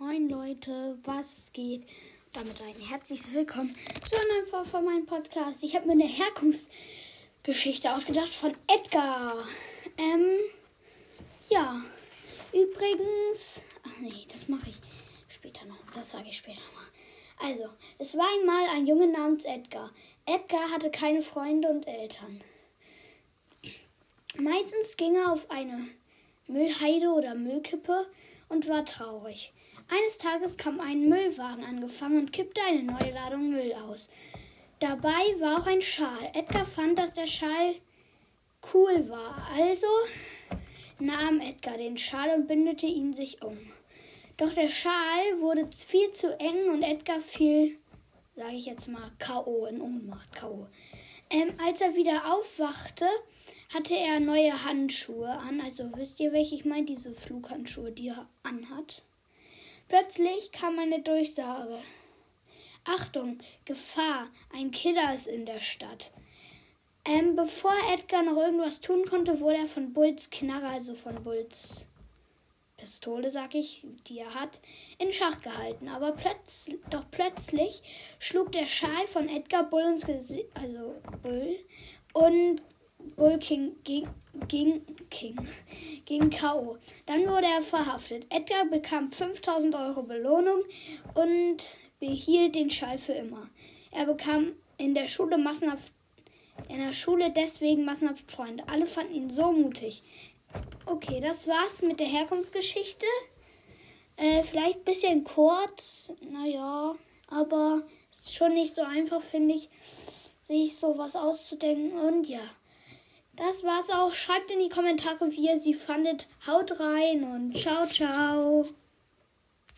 Moin Leute, was geht? Damit ein herzliches Willkommen zu einer Folge von meinem Podcast. Ich habe mir eine Herkunftsgeschichte ausgedacht von Edgar. Ähm, ja. Übrigens, ach nee, das mache ich später noch. Das sage ich später mal. Also, es war einmal ein Junge namens Edgar. Edgar hatte keine Freunde und Eltern. Meistens ging er auf eine Müllheide oder Müllkippe und war traurig. Eines Tages kam ein Müllwagen angefangen und kippte eine neue Ladung Müll aus. Dabei war auch ein Schal. Edgar fand, dass der Schal cool war. Also nahm Edgar den Schal und bindete ihn sich um. Doch der Schal wurde viel zu eng und Edgar fiel, sage ich jetzt mal, K.O. in Ohnmacht. K.O. Ähm, als er wieder aufwachte, hatte er neue Handschuhe an. Also wisst ihr, welche ich meine? Diese Flughandschuhe, die er anhat. Plötzlich kam eine Durchsage. Achtung, Gefahr, ein Killer ist in der Stadt. Ähm, bevor Edgar noch irgendwas tun konnte, wurde er von Bulls Knarre, also von Bulls Pistole, sag ich, die er hat, in Schach gehalten. Aber plötz doch plötzlich schlug der Schal von Edgar Bull ins Gesicht, also Bull, und Bull King ging, King, ging K.O. Dann wurde er verhaftet. Edgar bekam 5000 Euro Belohnung und behielt den Schall für immer. Er bekam in der Schule massenhaft in der Schule deswegen massenhaft Freunde. Alle fanden ihn so mutig. Okay, das war's mit der Herkunftsgeschichte. Äh, vielleicht ein bisschen kurz, naja, aber schon nicht so einfach, finde ich, sich sowas auszudenken. Und ja. Das war's auch. Schreibt in die Kommentare, wie ihr sie fandet. Haut rein und ciao, ciao.